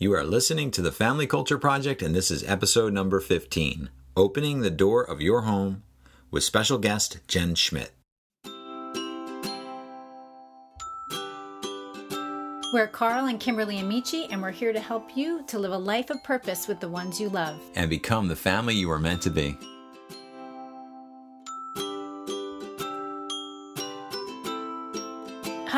You are listening to the Family Culture Project, and this is episode number 15 Opening the Door of Your Home with special guest Jen Schmidt. We're Carl and Kimberly Amici, and we're here to help you to live a life of purpose with the ones you love. And become the family you are meant to be.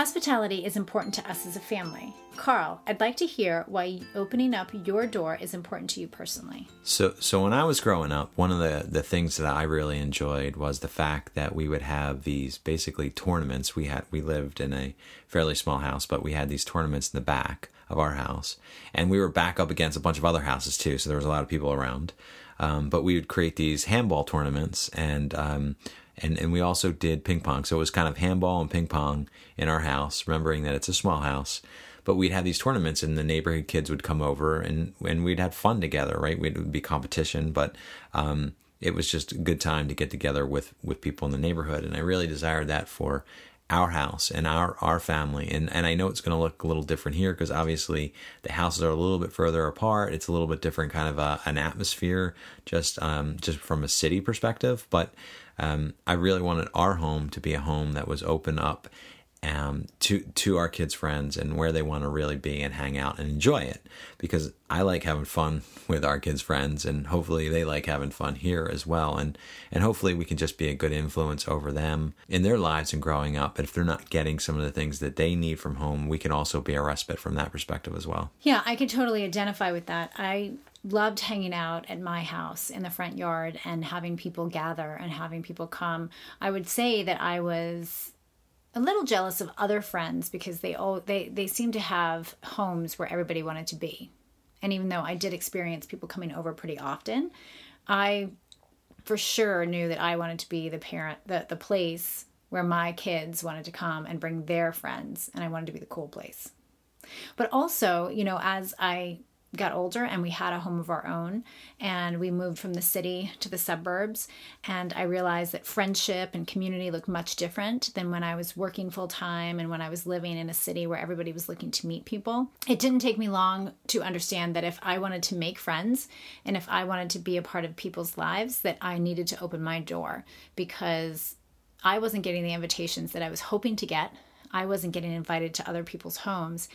Hospitality is important to us as a family. Carl, I'd like to hear why opening up your door is important to you personally. So, so when I was growing up, one of the, the things that I really enjoyed was the fact that we would have these basically tournaments. We had we lived in a fairly small house, but we had these tournaments in the back of our house, and we were back up against a bunch of other houses too. So there was a lot of people around. Um, but we would create these handball tournaments, and um, and and we also did ping pong. So it was kind of handball and ping pong in our house, remembering that it's a small house. But we'd have these tournaments, and the neighborhood kids would come over, and and we'd have fun together, right? We'd, it would be competition, but um, it was just a good time to get together with with people in the neighborhood, and I really desired that for our house and our our family and and I know it's going to look a little different here because obviously the houses are a little bit further apart it's a little bit different kind of a, an atmosphere just um just from a city perspective but um, I really wanted our home to be a home that was open up um, to to our kids' friends and where they want to really be and hang out and enjoy it. Because I like having fun with our kids' friends, and hopefully they like having fun here as well. And and hopefully we can just be a good influence over them in their lives and growing up. But if they're not getting some of the things that they need from home, we can also be a respite from that perspective as well. Yeah, I can totally identify with that. I loved hanging out at my house in the front yard and having people gather and having people come. I would say that I was a little jealous of other friends because they all they they seem to have homes where everybody wanted to be. And even though I did experience people coming over pretty often, I for sure knew that I wanted to be the parent the the place where my kids wanted to come and bring their friends and I wanted to be the cool place. But also, you know, as I got older and we had a home of our own and we moved from the city to the suburbs and i realized that friendship and community looked much different than when i was working full time and when i was living in a city where everybody was looking to meet people. It didn't take me long to understand that if i wanted to make friends and if i wanted to be a part of people's lives that i needed to open my door because i wasn't getting the invitations that i was hoping to get. I wasn't getting invited to other people's homes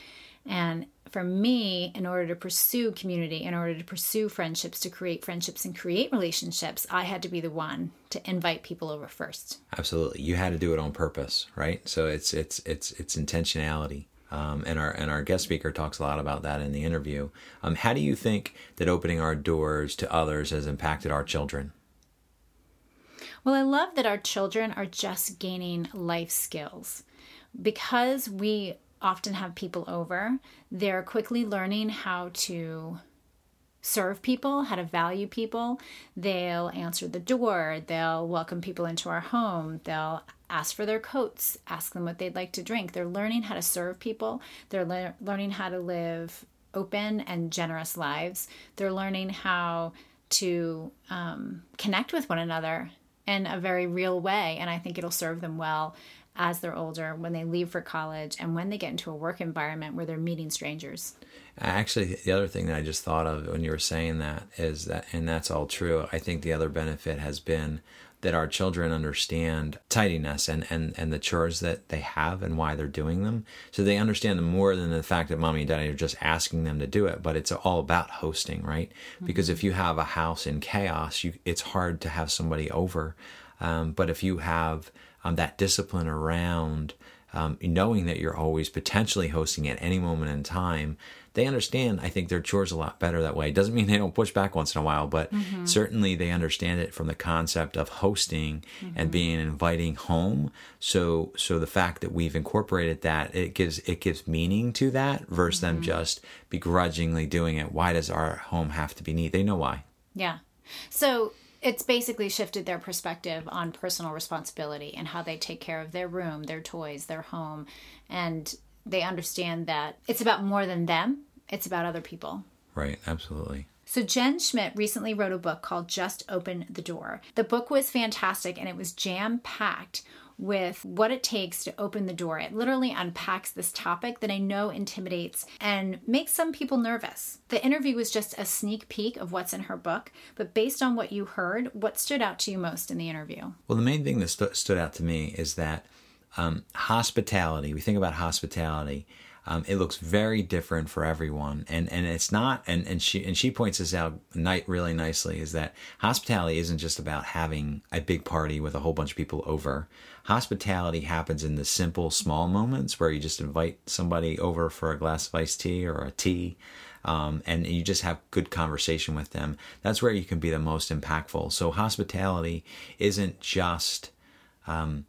and for me, in order to pursue community, in order to pursue friendships, to create friendships and create relationships, I had to be the one to invite people over first. Absolutely, you had to do it on purpose, right? So it's it's it's it's intentionality. Um, and our and our guest speaker talks a lot about that in the interview. Um, how do you think that opening our doors to others has impacted our children? Well, I love that our children are just gaining life skills because we often have people over, they're quickly learning how to serve people, how to value people. They'll answer the door, they'll welcome people into our home, they'll ask for their coats, ask them what they'd like to drink. They're learning how to serve people, they're le- learning how to live open and generous lives. They're learning how to um, connect with one another in a very real way, and I think it'll serve them well as they're older, when they leave for college, and when they get into a work environment where they're meeting strangers. Actually, the other thing that I just thought of when you were saying that is that, and that's all true. I think the other benefit has been that our children understand tidiness and, and, and the chores that they have and why they're doing them. So they understand them more than the fact that mommy and daddy are just asking them to do it. But it's all about hosting, right? Mm-hmm. Because if you have a house in chaos, you, it's hard to have somebody over. Um, but if you have um, that discipline around um, knowing that you're always potentially hosting at any moment in time, they understand, I think, their chores a lot better that way. It doesn't mean they don't push back once in a while, but mm-hmm. certainly they understand it from the concept of hosting mm-hmm. and being inviting home. So, so the fact that we've incorporated that, it gives it gives meaning to that versus mm-hmm. them just begrudgingly doing it. Why does our home have to be neat? They know why. Yeah. So it's basically shifted their perspective on personal responsibility and how they take care of their room, their toys, their home. And they understand that it's about more than them, it's about other people. Right, absolutely. So, Jen Schmidt recently wrote a book called Just Open the Door. The book was fantastic and it was jam packed with what it takes to open the door. It literally unpacks this topic that I know intimidates and makes some people nervous. The interview was just a sneak peek of what's in her book, but based on what you heard, what stood out to you most in the interview? Well, the main thing that st- stood out to me is that um, hospitality, we think about hospitality. Um, it looks very different for everyone, and and it's not. And and she and she points this out night really nicely is that hospitality isn't just about having a big party with a whole bunch of people over. Hospitality happens in the simple, small moments where you just invite somebody over for a glass of iced tea or a tea. Um, and you just have good conversation with them. That's where you can be the most impactful. So hospitality isn't just um,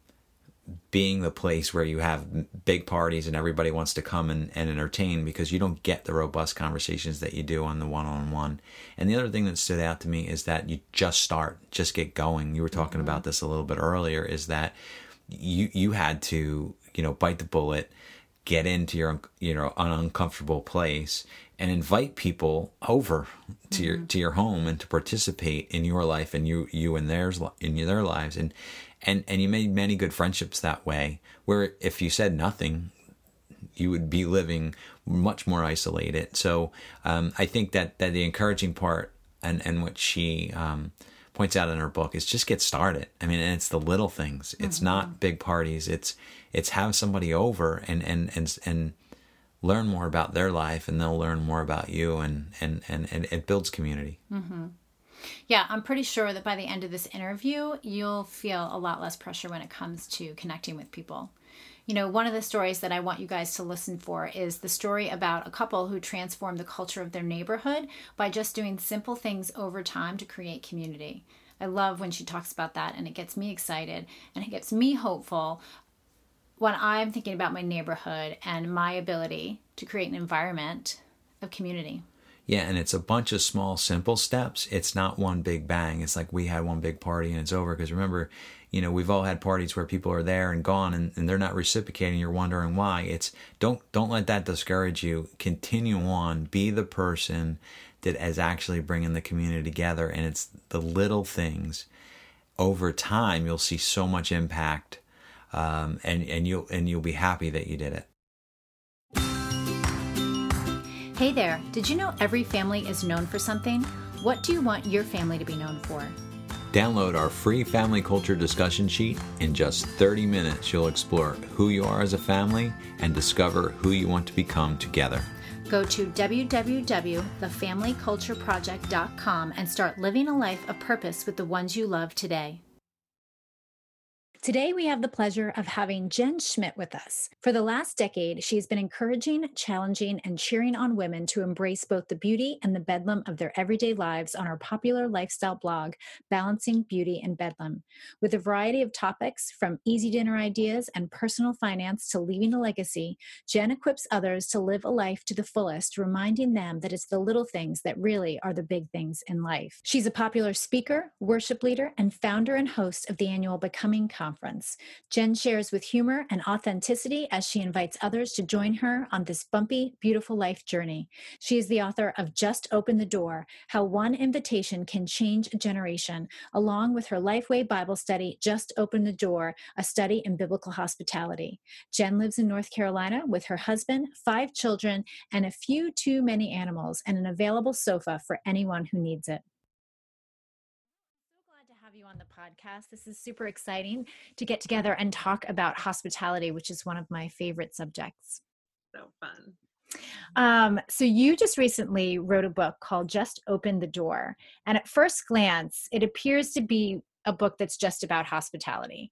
being the place where you have big parties and everybody wants to come and, and entertain because you don't get the robust conversations that you do on the one-on-one and the other thing that stood out to me is that you just start just get going you were talking mm-hmm. about this a little bit earlier is that you you had to you know bite the bullet get into your you know an uncomfortable place and invite people over to mm-hmm. your to your home and to participate in your life and you you and theirs in their lives. And and and you made many good friendships that way where if you said nothing you would be living much more isolated. So um, i think that that the encouraging part and and what she um, points out in her book is just get started. I mean and it's the little things. It's mm-hmm. not big parties. It's it's have somebody over and and and and learn more about their life and they'll learn more about you and and and, and it builds community mm-hmm. Yeah, I'm pretty sure that by the end of this interview, you'll feel a lot less pressure when it comes to connecting with people. You know, one of the stories that I want you guys to listen for is the story about a couple who transformed the culture of their neighborhood by just doing simple things over time to create community. I love when she talks about that, and it gets me excited and it gets me hopeful when I'm thinking about my neighborhood and my ability to create an environment of community. Yeah, and it's a bunch of small, simple steps. It's not one big bang. It's like we had one big party and it's over. Because remember, you know, we've all had parties where people are there and gone and, and they're not reciprocating. You're wondering why. It's don't don't let that discourage you. Continue on. Be the person that is actually bringing the community together. And it's the little things. Over time, you'll see so much impact, um, and and you'll and you'll be happy that you did it. Hey there, did you know every family is known for something? What do you want your family to be known for? Download our free family culture discussion sheet. In just 30 minutes, you'll explore who you are as a family and discover who you want to become together. Go to www.thefamilycultureproject.com and start living a life of purpose with the ones you love today. Today, we have the pleasure of having Jen Schmidt with us. For the last decade, she has been encouraging, challenging, and cheering on women to embrace both the beauty and the bedlam of their everyday lives on her popular lifestyle blog, Balancing Beauty and Bedlam. With a variety of topics from easy dinner ideas and personal finance to leaving a legacy, Jen equips others to live a life to the fullest, reminding them that it's the little things that really are the big things in life. She's a popular speaker, worship leader, and founder and host of the annual Becoming Conference conference. Jen shares with humor and authenticity as she invites others to join her on this bumpy, beautiful life journey. She is the author of Just Open the Door How One Invitation Can Change a Generation, along with her Lifeway Bible study, Just Open the Door, a study in biblical hospitality. Jen lives in North Carolina with her husband, five children, and a few too many animals, and an available sofa for anyone who needs it on the podcast. This is super exciting to get together and talk about hospitality, which is one of my favorite subjects. So fun. Um, so you just recently wrote a book called Just Open the Door. And at first glance, it appears to be a book that's just about hospitality.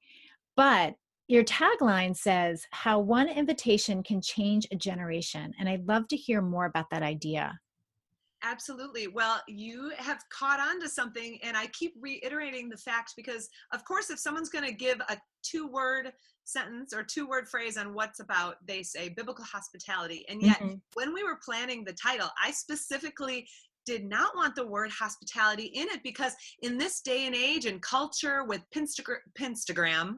But your tagline says how one invitation can change a generation. And I'd love to hear more about that idea. Absolutely. Well, you have caught on to something, and I keep reiterating the fact because, of course, if someone's going to give a two word sentence or two word phrase on what's about, they say biblical hospitality. And yet, mm-hmm. when we were planning the title, I specifically did not want the word hospitality in it because in this day and age and culture with Pinstagram, Pinstagram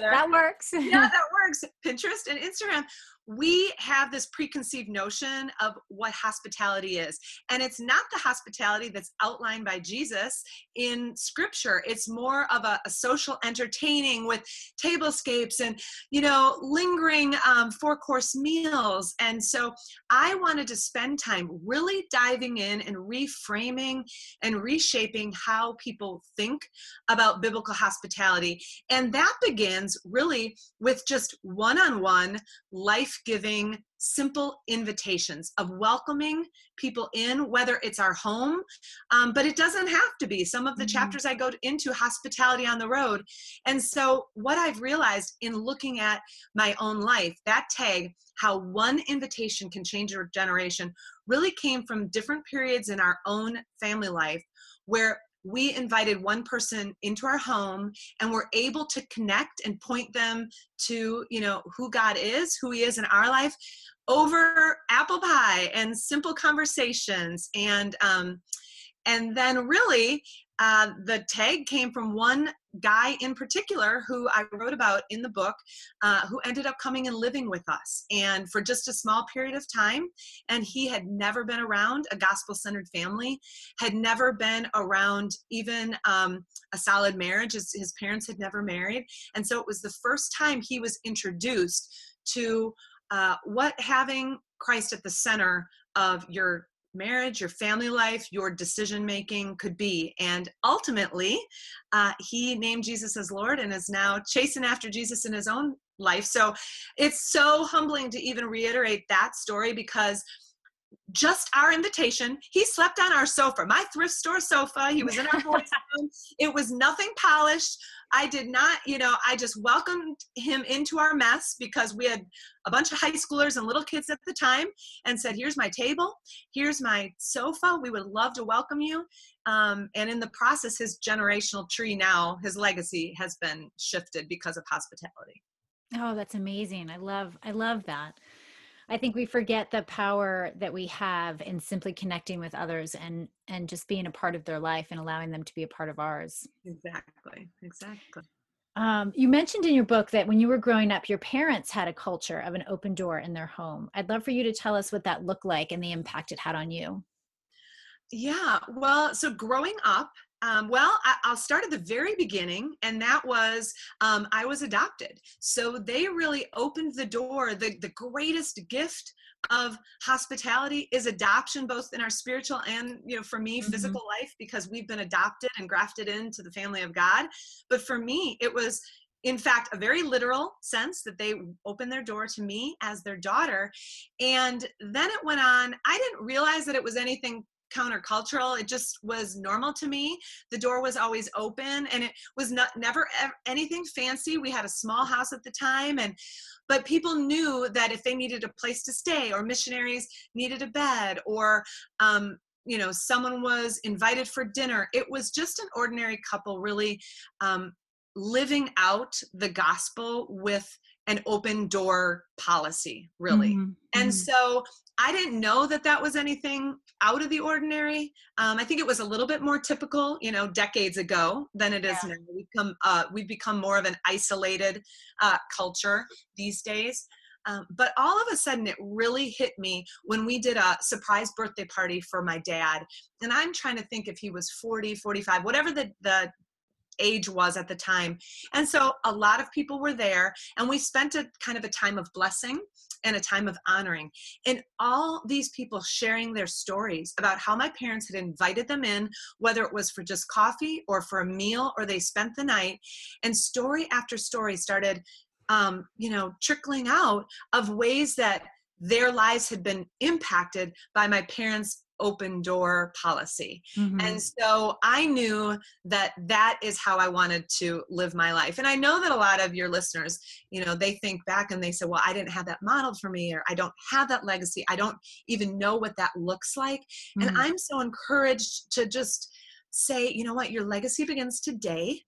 that works. yeah, that works. Pinterest and Instagram, we have this preconceived notion of what hospitality is. And it's not the hospitality that's outlined by Jesus in scripture. It's more of a, a social entertaining with tablescapes and, you know, lingering um, four course meals. And so I wanted to spend time really diving in and reframing and reshaping how people think about biblical hospitality. And that begins really with just one on one life giving, simple invitations of welcoming people in, whether it's our home, um, but it doesn't have to be. Some of the mm-hmm. chapters I go into hospitality on the road. And so, what I've realized in looking at my own life, that tag, how one invitation can change a generation, really came from different periods in our own family life where we invited one person into our home and we're able to connect and point them to you know who god is who he is in our life over apple pie and simple conversations. And um and then really uh, the tag came from one guy in particular who I wrote about in the book, uh, who ended up coming and living with us, and for just a small period of time. And he had never been around a gospel centered family, had never been around even um, a solid marriage. His, his parents had never married. And so it was the first time he was introduced to uh, what having Christ at the center of your marriage, your family life, your decision making could be. And ultimately, uh, he named Jesus as Lord and is now chasing after Jesus in his own life. So it's so humbling to even reiterate that story because just our invitation. He slept on our sofa, my thrift store sofa. He was in our boys' room. It was nothing polished. I did not, you know, I just welcomed him into our mess because we had a bunch of high schoolers and little kids at the time and said, Here's my table, here's my sofa. We would love to welcome you. Um, and in the process, his generational tree now, his legacy has been shifted because of hospitality. Oh, that's amazing. I love I love that. I think we forget the power that we have in simply connecting with others and and just being a part of their life and allowing them to be a part of ours. Exactly. Exactly. Um, you mentioned in your book that when you were growing up, your parents had a culture of an open door in their home. I'd love for you to tell us what that looked like and the impact it had on you. Yeah, well, so growing up, um, well, I, will start at the very beginning, and that was um, I was adopted. So they really opened the door. The, the greatest gift of hospitality is adoption, both in our spiritual and, you know, for me, mm-hmm. physical life, because we've been adopted and grafted into the family of God. But for me, it was in fact a very literal sense that they opened their door to me as their daughter and then it went on i didn't realize that it was anything countercultural it just was normal to me the door was always open and it was not never anything fancy we had a small house at the time and but people knew that if they needed a place to stay or missionaries needed a bed or um, you know someone was invited for dinner it was just an ordinary couple really um, living out the gospel with an open door policy really mm-hmm. and mm-hmm. so I didn't know that that was anything out of the ordinary. Um, I think it was a little bit more typical, you know, decades ago than it is yeah. now. We've become uh, we've become more of an isolated uh, culture these days. Um, but all of a sudden, it really hit me when we did a surprise birthday party for my dad. And I'm trying to think if he was 40, 45, whatever the, the age was at the time. And so a lot of people were there, and we spent a kind of a time of blessing and a time of honoring. And all these people sharing their stories about how my parents had invited them in, whether it was for just coffee or for a meal or they spent the night. And story after story started, um, you know, trickling out of ways that their lives had been impacted by my parents open door policy. Mm-hmm. And so I knew that that is how I wanted to live my life. And I know that a lot of your listeners, you know, they think back and they say, well, I didn't have that modeled for me, or I don't have that legacy. I don't even know what that looks like. Mm-hmm. And I'm so encouraged to just say, you know what, your legacy begins today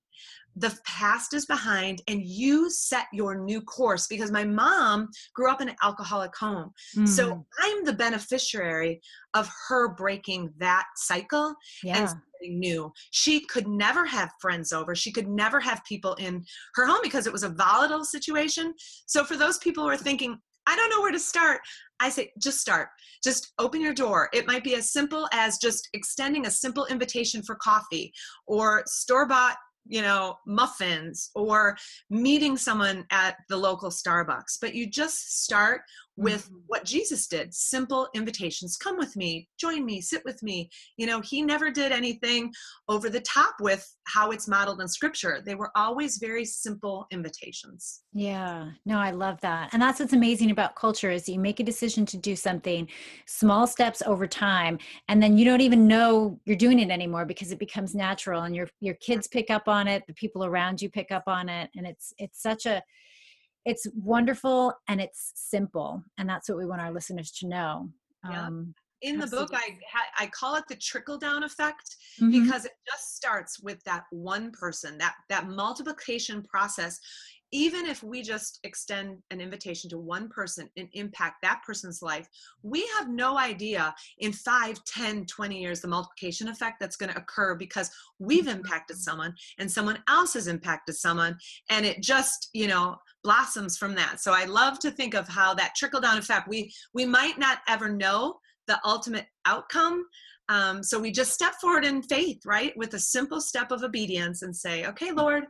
the past is behind and you set your new course because my mom grew up in an alcoholic home mm. so i'm the beneficiary of her breaking that cycle yeah. and something new she could never have friends over she could never have people in her home because it was a volatile situation so for those people who are thinking I don't know where to start. I say, just start. Just open your door. It might be as simple as just extending a simple invitation for coffee or store bought you know, muffins or meeting someone at the local Starbucks. But you just start with mm-hmm. what Jesus did simple invitations come with me, join me, sit with me. You know, he never did anything over the top with how it's modeled in scripture. They were always very simple invitations. Yeah, no, I love that. And that's what's amazing about culture is you make a decision to do something, small steps over time, and then you don't even know you're doing it anymore because it becomes natural and your your kids pick up on it, the people around you pick up on it, and it's it's such a it's wonderful and it's simple and that's what we want our listeners to know yeah. um, in the book i i call it the trickle down effect mm-hmm. because it just starts with that one person that that multiplication process even if we just extend an invitation to one person and impact that person's life we have no idea in 5 10 20 years the multiplication effect that's going to occur because we've mm-hmm. impacted someone and someone else has impacted someone and it just you know blossoms from that so i love to think of how that trickle down effect we we might not ever know the ultimate outcome um, so we just step forward in faith right with a simple step of obedience and say okay lord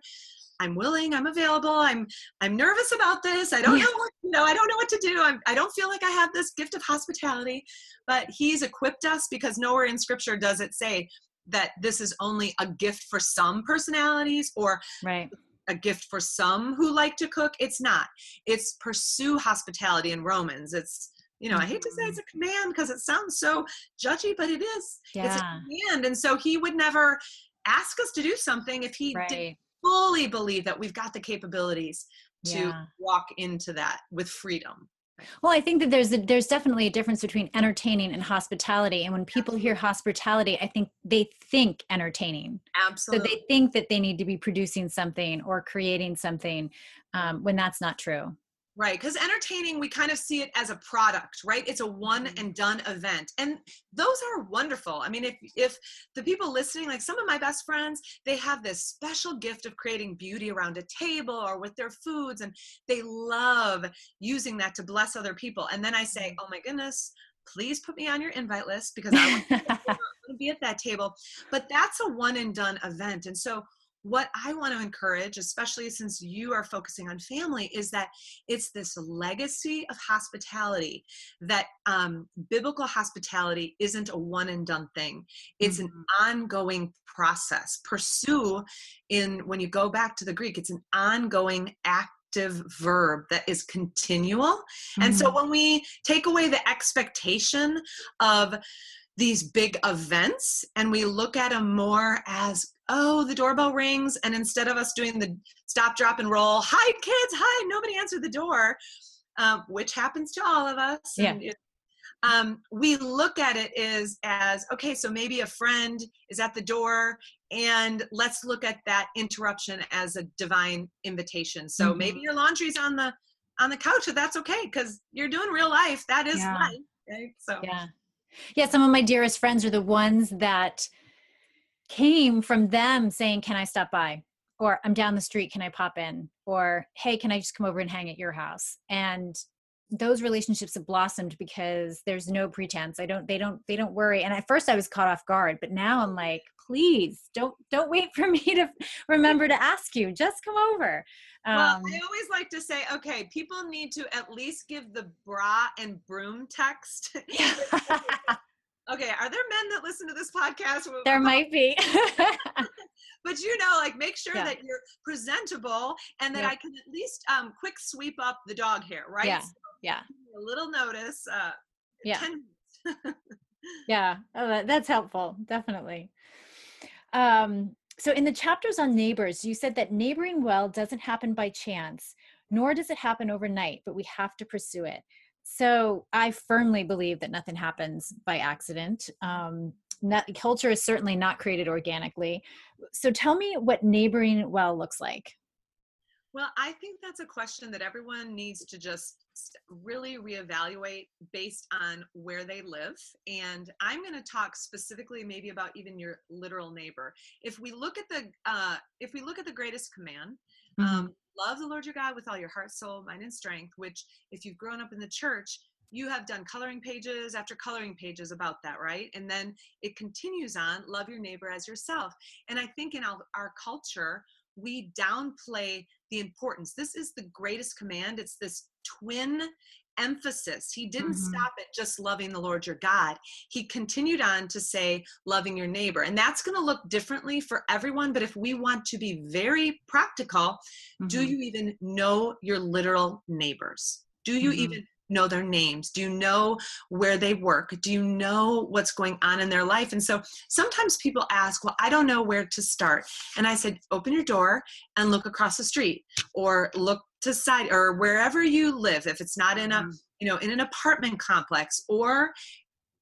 I'm willing, I'm available, I'm I'm nervous about this. I don't know what, you know, I don't know what to do. I'm, I don't feel like I have this gift of hospitality, but he's equipped us because nowhere in scripture does it say that this is only a gift for some personalities or right a gift for some who like to cook. It's not. It's pursue hospitality in Romans. It's you know, I hate to say it's mm-hmm. a command because it sounds so judgy, but it is. Yeah. It's a command. And so he would never ask us to do something if he right. didn't fully believe that we've got the capabilities to yeah. walk into that with freedom. Well, I think that there's a, there's definitely a difference between entertaining and hospitality. And when people hear hospitality, I think they think entertaining. Absolutely. So they think that they need to be producing something or creating something um, when that's not true. Right, because entertaining, we kind of see it as a product, right? It's a one mm-hmm. and done event, and those are wonderful. I mean, if if the people listening, like some of my best friends, they have this special gift of creating beauty around a table or with their foods, and they love using that to bless other people. And then I say, mm-hmm. "Oh my goodness, please put me on your invite list because I want to be at that table." But that's a one and done event, and so what I want to encourage, especially since you are focusing on family, is that it's this legacy of hospitality that um, biblical hospitality isn't a one and done thing. It's mm-hmm. an ongoing process. Pursue, in when you go back to the Greek, it's an ongoing active verb that is continual. Mm-hmm. And so mm-hmm. when we take away the expectation of these big events and we look at them more as oh the doorbell rings and instead of us doing the stop drop and roll hi kids hi nobody answered the door um, which happens to all of us yeah. It, um, we look at it is as okay so maybe a friend is at the door and let's look at that interruption as a divine invitation so mm-hmm. maybe your laundry's on the on the couch but that's okay because you're doing real life that is yeah. life right so yeah yeah, some of my dearest friends are the ones that came from them saying, Can I stop by? Or I'm down the street, can I pop in? Or hey, can I just come over and hang at your house? And those relationships have blossomed because there's no pretense. I don't they don't they don't worry. And at first I was caught off guard, but now I'm like, please don't don't wait for me to remember to ask you. Just come over. Um, well, I always like to say, okay, people need to at least give the bra and broom text. okay, are there men that listen to this podcast? There might be. but you know, like make sure yeah. that you're presentable and that yeah. I can at least um, quick sweep up the dog hair, right? Yeah. So yeah. A little notice. Uh, yeah. yeah. Oh, that, that's helpful. Definitely. Um, so, in the chapters on neighbors, you said that neighboring well doesn't happen by chance, nor does it happen overnight, but we have to pursue it. So, I firmly believe that nothing happens by accident. Um, not, culture is certainly not created organically. So, tell me what neighboring well looks like. Well, I think that's a question that everyone needs to just really reevaluate based on where they live. And I'm going to talk specifically maybe about even your literal neighbor. If we look at the uh, if we look at the greatest command, mm-hmm. um, love the Lord your God with all your heart, soul, mind, and strength, which if you've grown up in the church, you have done coloring pages after coloring pages about that, right? And then it continues on love your neighbor as yourself. And I think in our, our culture, we downplay the importance. This is the greatest command. It's this twin emphasis. He didn't mm-hmm. stop at just loving the Lord your God. He continued on to say, loving your neighbor. And that's going to look differently for everyone. But if we want to be very practical, mm-hmm. do you even know your literal neighbors? Do you mm-hmm. even know their names? Do you know where they work? Do you know what's going on in their life? And so sometimes people ask, Well, I don't know where to start. And I said, Open your door and look across the street or look to side or wherever you live. If it's not in a mm-hmm. you know in an apartment complex or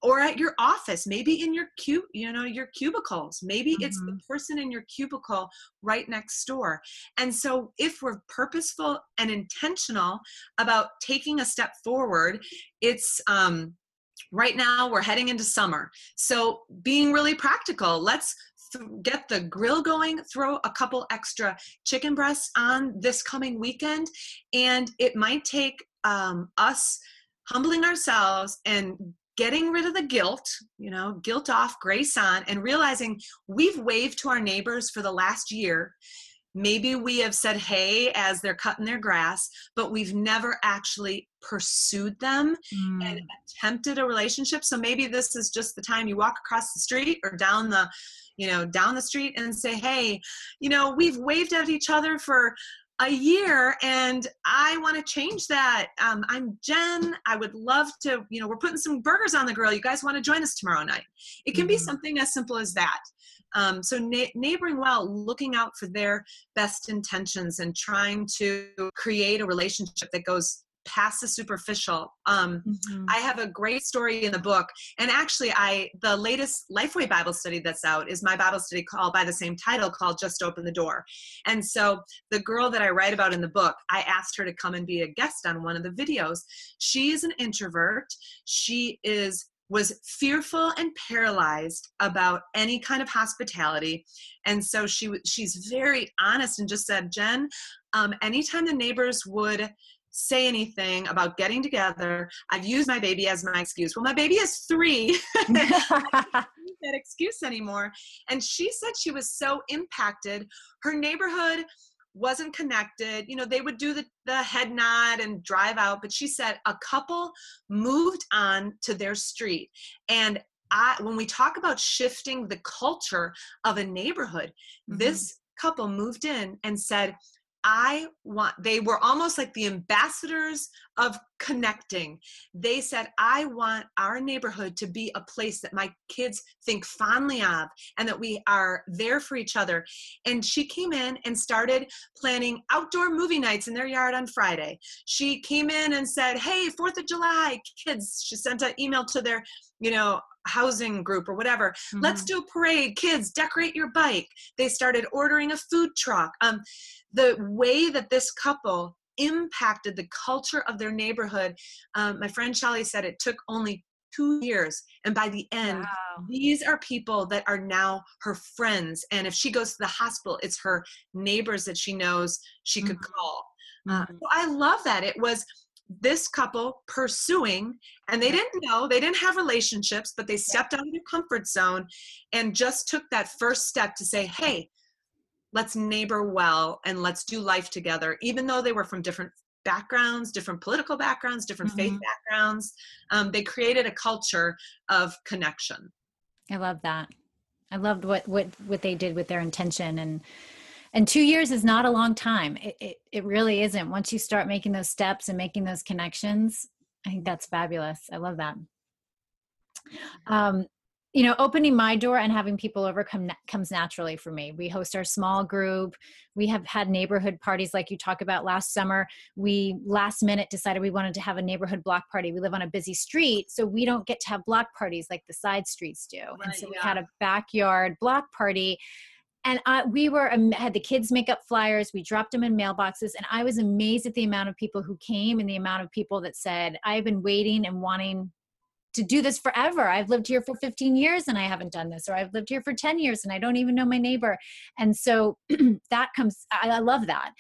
or at your office maybe in your cube you know your cubicles maybe mm-hmm. it's the mm-hmm. person in your cubicle right next door and so if we're purposeful and intentional about taking a step forward it's um right now we're heading into summer so being really practical let's th- get the grill going throw a couple extra chicken breasts on this coming weekend and it might take um, us humbling ourselves and getting rid of the guilt, you know, guilt off, grace on, and realizing we've waved to our neighbors for the last year. Maybe we have said hey as they're cutting their grass, but we've never actually pursued them mm. and attempted a relationship. So maybe this is just the time you walk across the street or down the you know down the street and say hey you know we've waved at each other for a year and i want to change that. Um, i'm jen. I would love to you know we're putting some burgers on the grill. You guys want to join us tomorrow night. It can mm-hmm. be something as simple as that. Um, so na- neighboring well looking out for their best intentions and trying to create a relationship that goes past the superficial. Um, mm-hmm. I have a great story in the book, and actually, I the latest Lifeway Bible study that's out is my Bible study called by the same title called "Just Open the Door." And so, the girl that I write about in the book, I asked her to come and be a guest on one of the videos. She is an introvert. She is was fearful and paralyzed about any kind of hospitality and so she she's very honest and just said jen um, anytime the neighbors would say anything about getting together. I've used my baby as my excuse. Well, my baby is three. that excuse anymore. And she said she was so impacted. Her neighborhood wasn't connected. You know, they would do the, the head nod and drive out, but she said a couple moved on to their street. And I, when we talk about shifting the culture of a neighborhood, mm-hmm. this couple moved in and said, I want, they were almost like the ambassadors of connecting. They said, I want our neighborhood to be a place that my kids think fondly of and that we are there for each other. And she came in and started planning outdoor movie nights in their yard on Friday. She came in and said, Hey, Fourth of July, kids, she sent an email to their, you know, housing group or whatever. Mm-hmm. Let's do a parade. Kids, decorate your bike. They started ordering a food truck. Um, the way that this couple impacted the culture of their neighborhood. Um, my friend Shelly said it took only two years. And by the end, wow. these are people that are now her friends. And if she goes to the hospital, it's her neighbors that she knows she could mm-hmm. call. Uh, mm-hmm. so I love that. It was this couple pursuing, and they didn't know, they didn't have relationships, but they stepped out of their comfort zone and just took that first step to say, hey, let's neighbor well and let's do life together even though they were from different backgrounds different political backgrounds different mm-hmm. faith backgrounds um, they created a culture of connection. I love that. I loved what what what they did with their intention and and two years is not a long time. It, it, it really isn't. Once you start making those steps and making those connections i think that's fabulous. I love that. Um, you know opening my door and having people over come, comes naturally for me. We host our small group. We have had neighborhood parties like you talk about last summer. We last minute decided we wanted to have a neighborhood block party. We live on a busy street so we don't get to have block parties like the side streets do. Right, and so yeah. we had a backyard block party and I, we were um, had the kids make up flyers. We dropped them in mailboxes and i was amazed at the amount of people who came and the amount of people that said i've been waiting and wanting to do this forever. I've lived here for 15 years and I haven't done this, or I've lived here for 10 years and I don't even know my neighbor. And so that comes, I, I love that.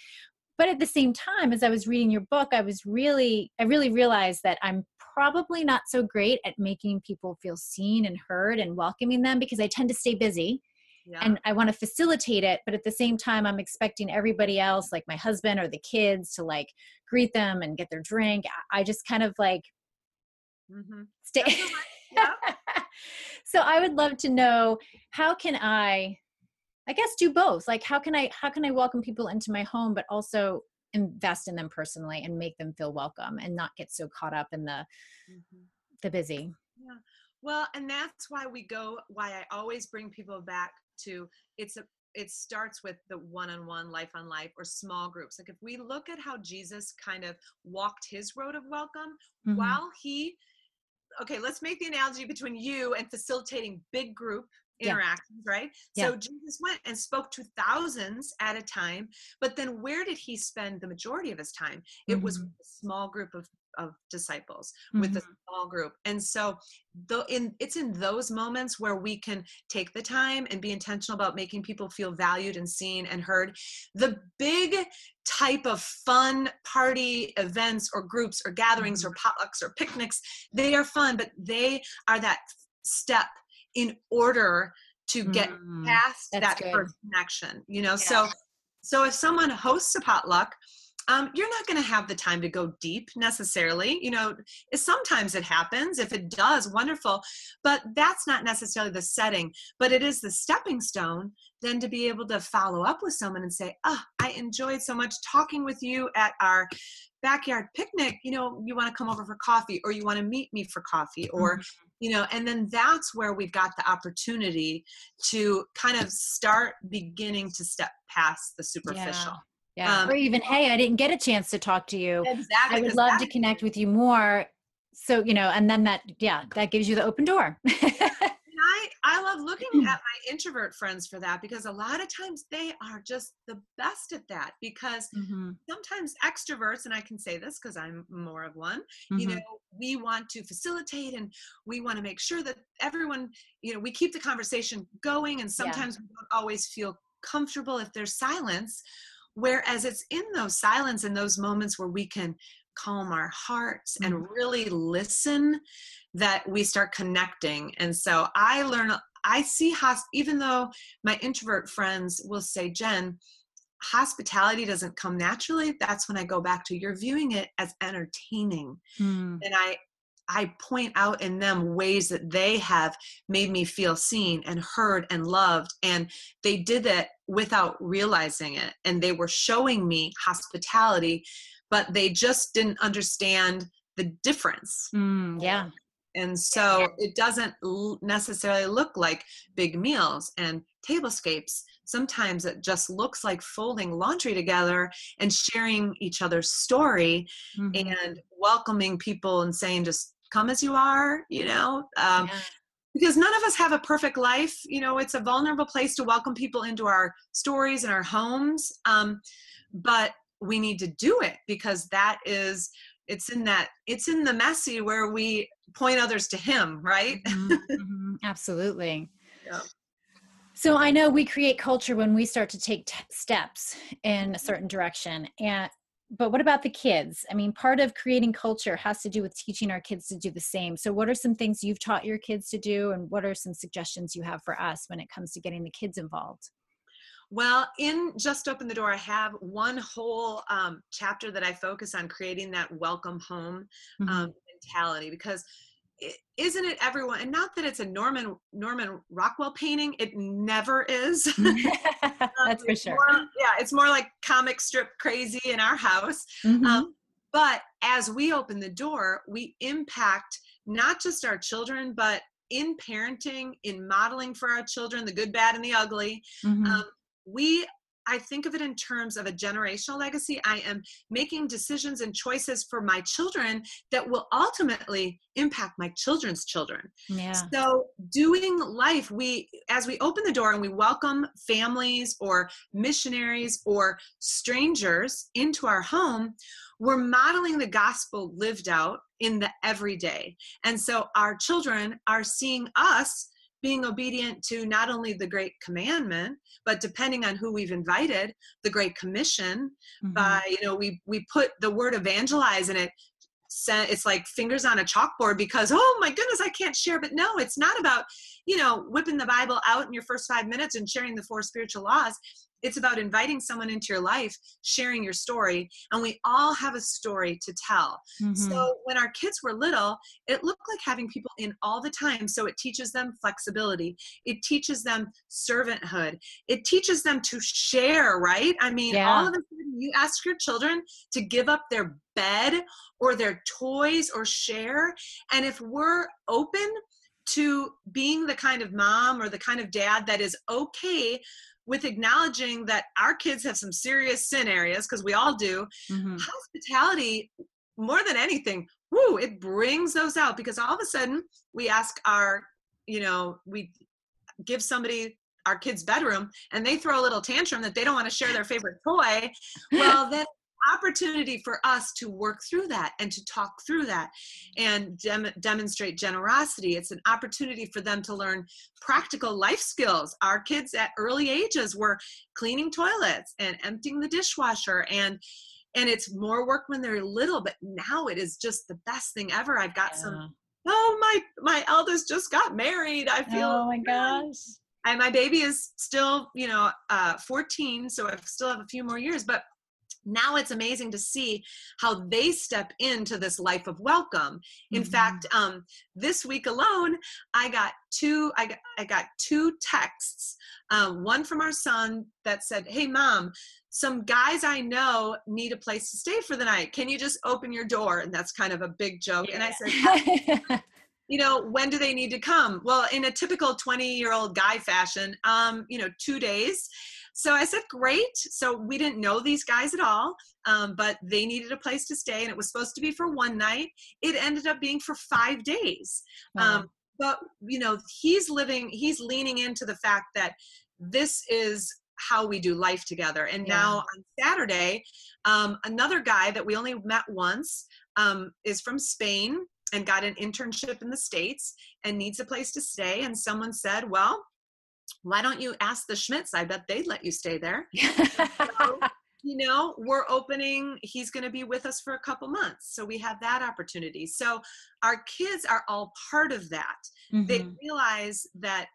but at the same time as i was reading your book i was really i really realized that i'm probably not so great at making people feel seen and heard and welcoming them because i tend to stay busy yeah. and i want to facilitate it but at the same time i'm expecting everybody else like my husband or the kids to like greet them and get their drink i just kind of like mm-hmm. stay yeah. so i would love to know how can i i guess do both like how can i how can i welcome people into my home but also invest in them personally and make them feel welcome and not get so caught up in the mm-hmm. the busy yeah well and that's why we go why i always bring people back to it's a it starts with the one-on-one life on life or small groups like if we look at how jesus kind of walked his road of welcome mm-hmm. while he okay let's make the analogy between you and facilitating big group interactions, yeah. right? Yeah. So Jesus went and spoke to thousands at a time, but then where did he spend the majority of his time? It mm-hmm. was a small group of of disciples mm-hmm. with a small group and so though in it's in those moments where we can take the time and be intentional about making people feel valued and seen and heard the big type of fun party events or groups or gatherings mm-hmm. or potlucks or picnics they are fun but they are that step in order to get mm, past that good. first connection you know yeah. so so if someone hosts a potluck um, you're not going to have the time to go deep necessarily you know sometimes it happens if it does wonderful but that's not necessarily the setting but it is the stepping stone then to be able to follow up with someone and say oh i enjoyed so much talking with you at our backyard picnic you know you want to come over for coffee or you want to meet me for coffee or mm-hmm. you know and then that's where we've got the opportunity to kind of start beginning to step past the superficial. yeah, yeah. Um, or even hey i didn't get a chance to talk to you exactly i would love to connect with you more so you know and then that yeah that gives you the open door I love looking mm. at my introvert friends for that because a lot of times they are just the best at that because mm-hmm. sometimes extroverts and I can say this because I'm more of one mm-hmm. you know we want to facilitate and we want to make sure that everyone you know we keep the conversation going and sometimes yeah. we don't always feel comfortable if there's silence whereas it's in those silence and those moments where we can calm our hearts mm-hmm. and really listen that we start connecting. And so I learn, I see, hosp- even though my introvert friends will say, Jen, hospitality doesn't come naturally, that's when I go back to you're viewing it as entertaining. Mm. And I, I point out in them ways that they have made me feel seen and heard and loved. And they did that without realizing it. And they were showing me hospitality, but they just didn't understand the difference. Mm, yeah. And so it doesn't necessarily look like big meals and tablescapes. Sometimes it just looks like folding laundry together and sharing each other's story mm-hmm. and welcoming people and saying, just come as you are, you know? Um, yeah. Because none of us have a perfect life. You know, it's a vulnerable place to welcome people into our stories and our homes. Um, but we need to do it because that is it's in that it's in the messy where we point others to him right mm-hmm, mm-hmm, absolutely yeah. so i know we create culture when we start to take t- steps in a certain direction and but what about the kids? I mean part of creating culture has to do with teaching our kids to do the same. So what are some things you've taught your kids to do and what are some suggestions you have for us when it comes to getting the kids involved? Well, in Just Open the Door, I have one whole um, chapter that I focus on creating that welcome home mm-hmm. um, mentality because is not it everyone and not that it's a norman norman rockwell painting it never is. That's um, for sure. more, yeah it's more like comic strip crazy in our house. Mm-hmm. um, but as we open the door we impact not just our children but in parenting in modeling for our children the good bad and the ugly. Mm-hmm. um, we I think of it in terms of a generational legacy. I am making decisions and choices for my children that will ultimately impact my children's children. Yeah. So, doing life, we as we open the door and we welcome families or missionaries or strangers into our home, we're modeling the gospel lived out in the everyday. And so our children are seeing us being obedient to not only the great commandment but depending on who we've invited the great commission mm-hmm. by you know we we put the word evangelize in it it's like fingers on a chalkboard because oh my goodness i can't share but no it's not about you know whipping the bible out in your first five minutes and sharing the four spiritual laws it's about inviting someone into your life sharing your story and we all have a story to tell. Mm-hmm. so when our kids were little it looked like having people in all the time. So it teaches them flexibility. It teaches them servanthood. It teaches them to share right? I mean yeah. all of a sudden you ask your children to give up their bed or their toys or share. And if we're open to being the kind of mom or the kind of dad that is okay with acknowledging that our kids have some serious sin areas because we all do mm-hmm. hospitality more than anything whoo it brings those out because all of a sudden we ask our you know we give somebody our kid's bedroom and they throw a little tantrum that they don't want to share their favorite toy well then opportunity for us to work through that and to talk through that and dem- demonstrate generosity. It's an opportunity for them to learn practical life skills. Our kids at early ages were cleaning toilets and emptying the dishwasher and and it's more work when they're little but now it is just the best thing ever i've got yeah. some oh my my eldest just got married i feel oh my gosh and my baby is still you know uh 14 so i still have a few more years but now it's amazing to see how they step into this life of welcome. In mm-hmm. fact um, this week alone i got two i got, I got two texts um, one from our son that said hey mom some guys i know need a place to stay for the night. Can you just open your door? And that's kind of a big joke. Yeah. and i said you know when do they need to come? Well in a typical 20 year old guy fashion um you know two days so I said, great. So we didn't know these guys at all, um, but they needed a place to stay, and it was supposed to be for one night. It ended up being for five days. Wow. Um, but you know, he's living, he's leaning into the fact that this is how we do life together. And yeah. now on Saturday, um, another guy that we only met once um, is from Spain and got an internship in the States and needs a place to stay. And someone said, Well, why don't you ask the Schmidts? I bet they'd let you stay there. so, you know, we're opening, he's going to be with us for a couple months. So we have that opportunity. So our kids are all part of that. Mm-hmm. They realize that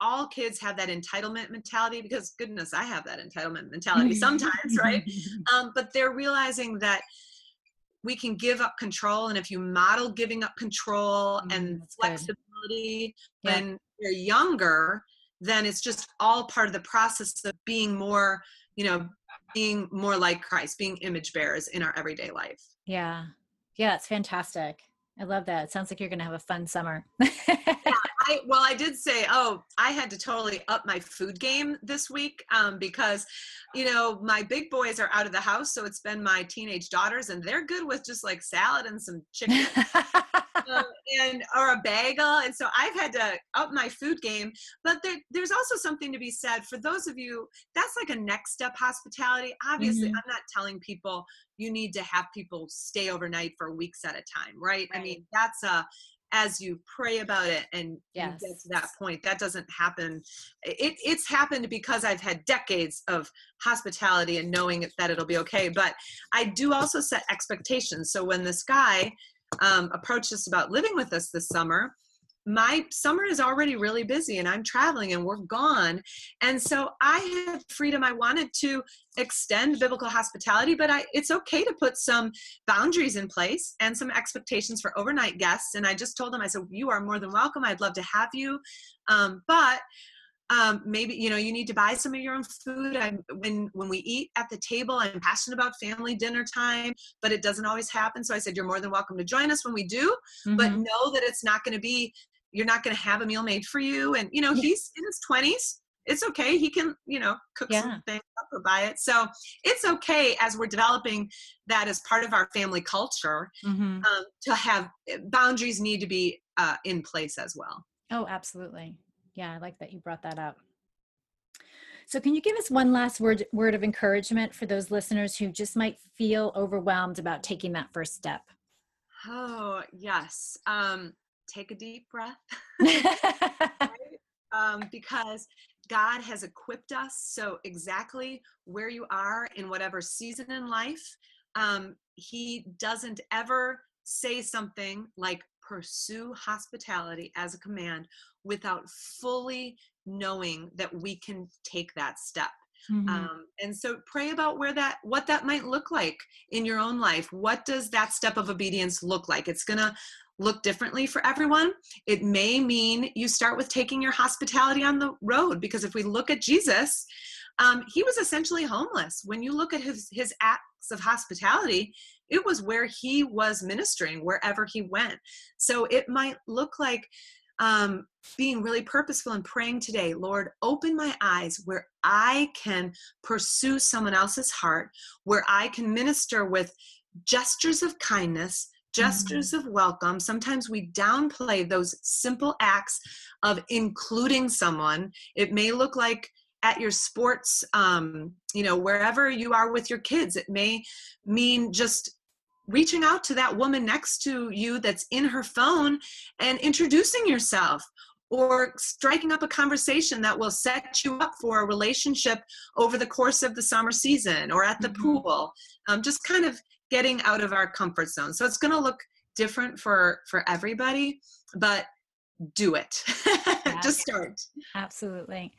all kids have that entitlement mentality because goodness, I have that entitlement mentality sometimes, right? Um, but they're realizing that we can give up control. And if you model giving up control mm, and flexibility yeah. when you're younger, then it's just all part of the process of being more, you know, being more like Christ, being image bearers in our everyday life. Yeah. Yeah, it's fantastic. I love that. It sounds like you're going to have a fun summer. yeah, I, well, I did say, oh, I had to totally up my food game this week um, because, you know, my big boys are out of the house. So it's been my teenage daughters, and they're good with just like salad and some chicken. um, and or a bagel and so i've had to up my food game but there, there's also something to be said for those of you that's like a next step hospitality obviously mm-hmm. i'm not telling people you need to have people stay overnight for weeks at a time right, right. i mean that's a as you pray about it and yes. you get to that point that doesn't happen it, it's happened because i've had decades of hospitality and knowing that it'll be okay but i do also set expectations so when this guy um, approached us about living with us this summer, my summer is already really busy and I'm traveling and we're gone. And so I had freedom. I wanted to extend biblical hospitality, but I, it's okay to put some boundaries in place and some expectations for overnight guests. And I just told them, I said, you are more than welcome. I'd love to have you. Um, but um, maybe you know you need to buy some of your own food. I'm, when when we eat at the table i'm passionate about family dinner time but it doesn't always happen. So i said you're more than welcome to join us when we do mm-hmm. but know that it's not going to be you're not going to have a meal made for you. And you know he's in his 20s it's okay. He can you know cook yeah. something up or buy it. So it's okay as we're developing that as part of our family culture mm-hmm. um, to have eh, boundaries need to be uh, in place as well. Oh absolutely yeah, I like that you brought that up. So, can you give us one last word word of encouragement for those listeners who just might feel overwhelmed about taking that first step? Oh, yes. Um, take a deep breath. um, because God has equipped us. So, exactly where you are in whatever season in life, um, He doesn't ever say something like pursue hospitality as a command without fully knowing that we can take that step. Mm-hmm. Um, and so pray about where that what that might look like in your own life what does that step of obedience look like it's to look differently for everyone. It may mean you start with taking your hospitality on the road because if we look at Jesus, um, he was essentially homeless. When you look at his, his acts of hospitality, it was where he was ministering wherever he went. So it might look like um, being really purposeful and praying today Lord, open my eyes where I can pursue someone else's heart, where I can minister with gestures of kindness gestures mm-hmm. of welcome. Sometimes we downplay those simple acts of including someone. It may look like at your sports, um, you know, wherever you are with your kids. It may mean just reaching out to that woman next to you that's in her phone and introducing yourself or striking up a conversation that will set you up for a relationship over the course of the summer season or at the mm-hmm. pool um, just kind of getting out of our comfort zone. So it's going to look different for for everybody, but do it. Yeah. just start. Absolutely.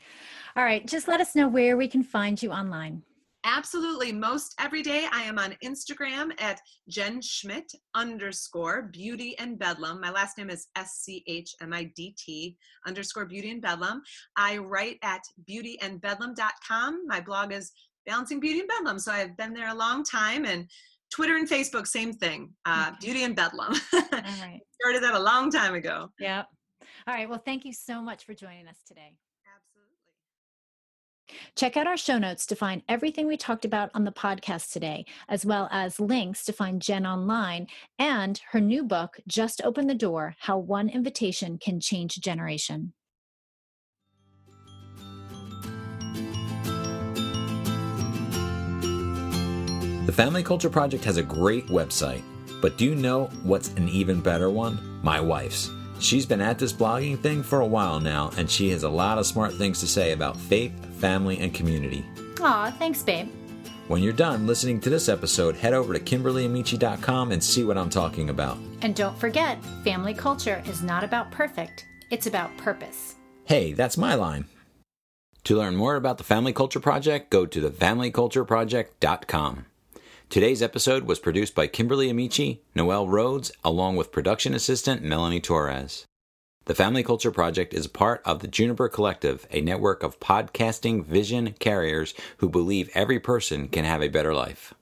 All right, just let us know where we can find you online. Absolutely. Most every day I am on Instagram at Jen Schmidt underscore beauty and bedlam. My last name is S C H M I D T underscore beauty and bedlam. I write at beautyandbedlam.com. My blog is Balancing Beauty and Bedlam. So I've been there a long time and Twitter and Facebook, same thing. Uh, okay. Beauty and Bedlam. Right. Started that a long time ago. Yeah. All right. Well, thank you so much for joining us today. Check out our show notes to find everything we talked about on the podcast today, as well as links to find Jen online and her new book, Just Open the Door How One Invitation Can Change a Generation. The Family Culture Project has a great website, but do you know what's an even better one? My wife's. She's been at this blogging thing for a while now, and she has a lot of smart things to say about faith, family, and community. Aw, thanks, babe. When you're done listening to this episode, head over to KimberlyAmici.com and see what I'm talking about. And don't forget, family culture is not about perfect, it's about purpose. Hey, that's my line. To learn more about the Family Culture Project, go to thefamilycultureproject.com. Today's episode was produced by Kimberly Amici, Noel Rhodes, along with production assistant Melanie Torres. The Family Culture Project is part of the Juniper Collective, a network of podcasting vision carriers who believe every person can have a better life.